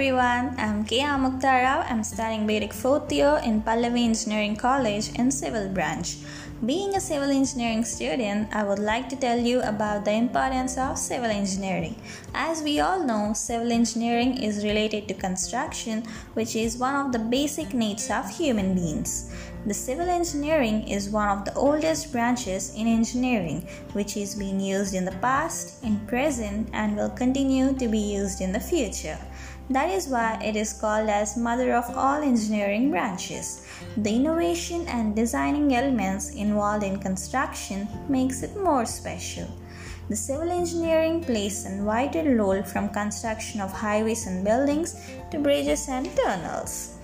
everyone, I'm K. Amukta I'm studying B.Tech 4th year in Pallavi Engineering College in Civil Branch. Being a civil engineering student, I would like to tell you about the importance of civil engineering. As we all know, civil engineering is related to construction, which is one of the basic needs of human beings. The civil engineering is one of the oldest branches in engineering, which is being used in the past, in present, and will continue to be used in the future. That is why it is called as mother of all engineering branches. The innovation and designing elements involved in construction makes it more special. The civil engineering plays a vital role from construction of highways and buildings to bridges and tunnels.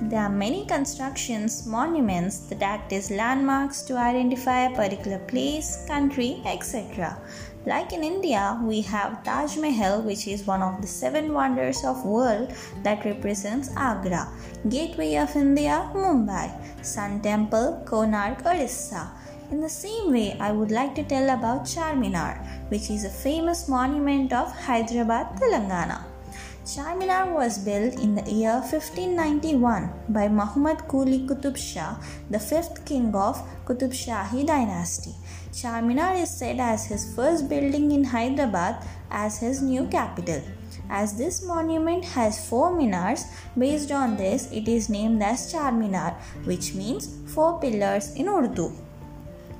There are many constructions, monuments that act as landmarks to identify a particular place, country, etc. Like in India, we have Taj Mahal, which is one of the seven wonders of world that represents Agra, Gateway of India, Mumbai, Sun Temple, Konark, Orissa. In the same way, I would like to tell about Charminar, which is a famous monument of Hyderabad, Telangana. Charminar was built in the year 1591 by Muhammad Quli Qutub Shah, the fifth king of Qutub Shahi dynasty. Charminar is said as his first building in Hyderabad as his new capital. As this monument has four minars, based on this, it is named as Charminar, which means four pillars in Urdu.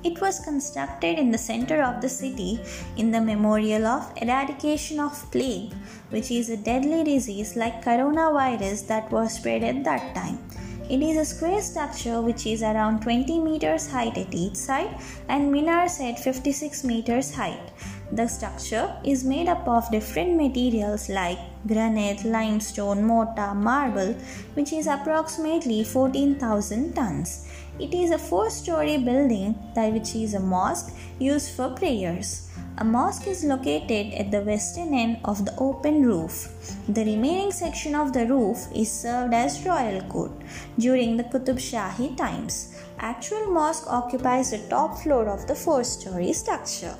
It was constructed in the center of the city in the memorial of eradication of plague, which is a deadly disease like coronavirus that was spread at that time. It is a square structure which is around 20 meters height at each side and minars at 56 meters height. The structure is made up of different materials like granite, limestone, mortar, marble, which is approximately 14,000 tons. It is a four story building that which is a mosque used for prayers. A mosque is located at the western end of the open roof. The remaining section of the roof is served as royal court during the Qutub Shahi times. Actual mosque occupies the top floor of the four story structure.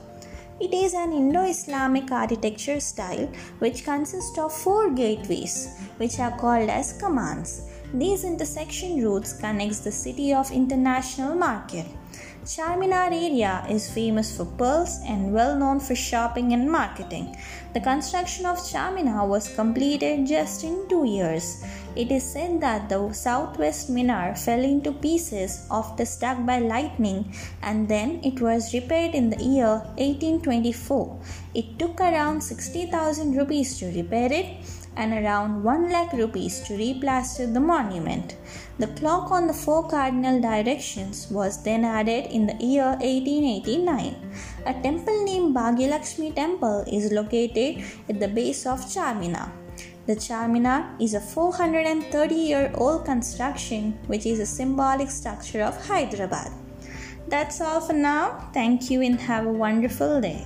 It is an Indo-Islamic architecture style which consists of four gateways which are called as kamans. These intersection routes connects the city of international market. Charminar area is famous for pearls and well known for shopping and marketing. The construction of Charminar was completed just in two years. It is said that the southwest minar fell into pieces after struck by lightning and then it was repaired in the year 1824. It took around 60,000 rupees to repair it and around 1 lakh rupees to replaster the monument. The clock on the four cardinal directions was then added in the year 1889. A temple named Bhagyalakshmi Temple is located at the base of Charminar. The Charminar is a 430 year old construction which is a symbolic structure of Hyderabad. That's all for now. Thank you and have a wonderful day.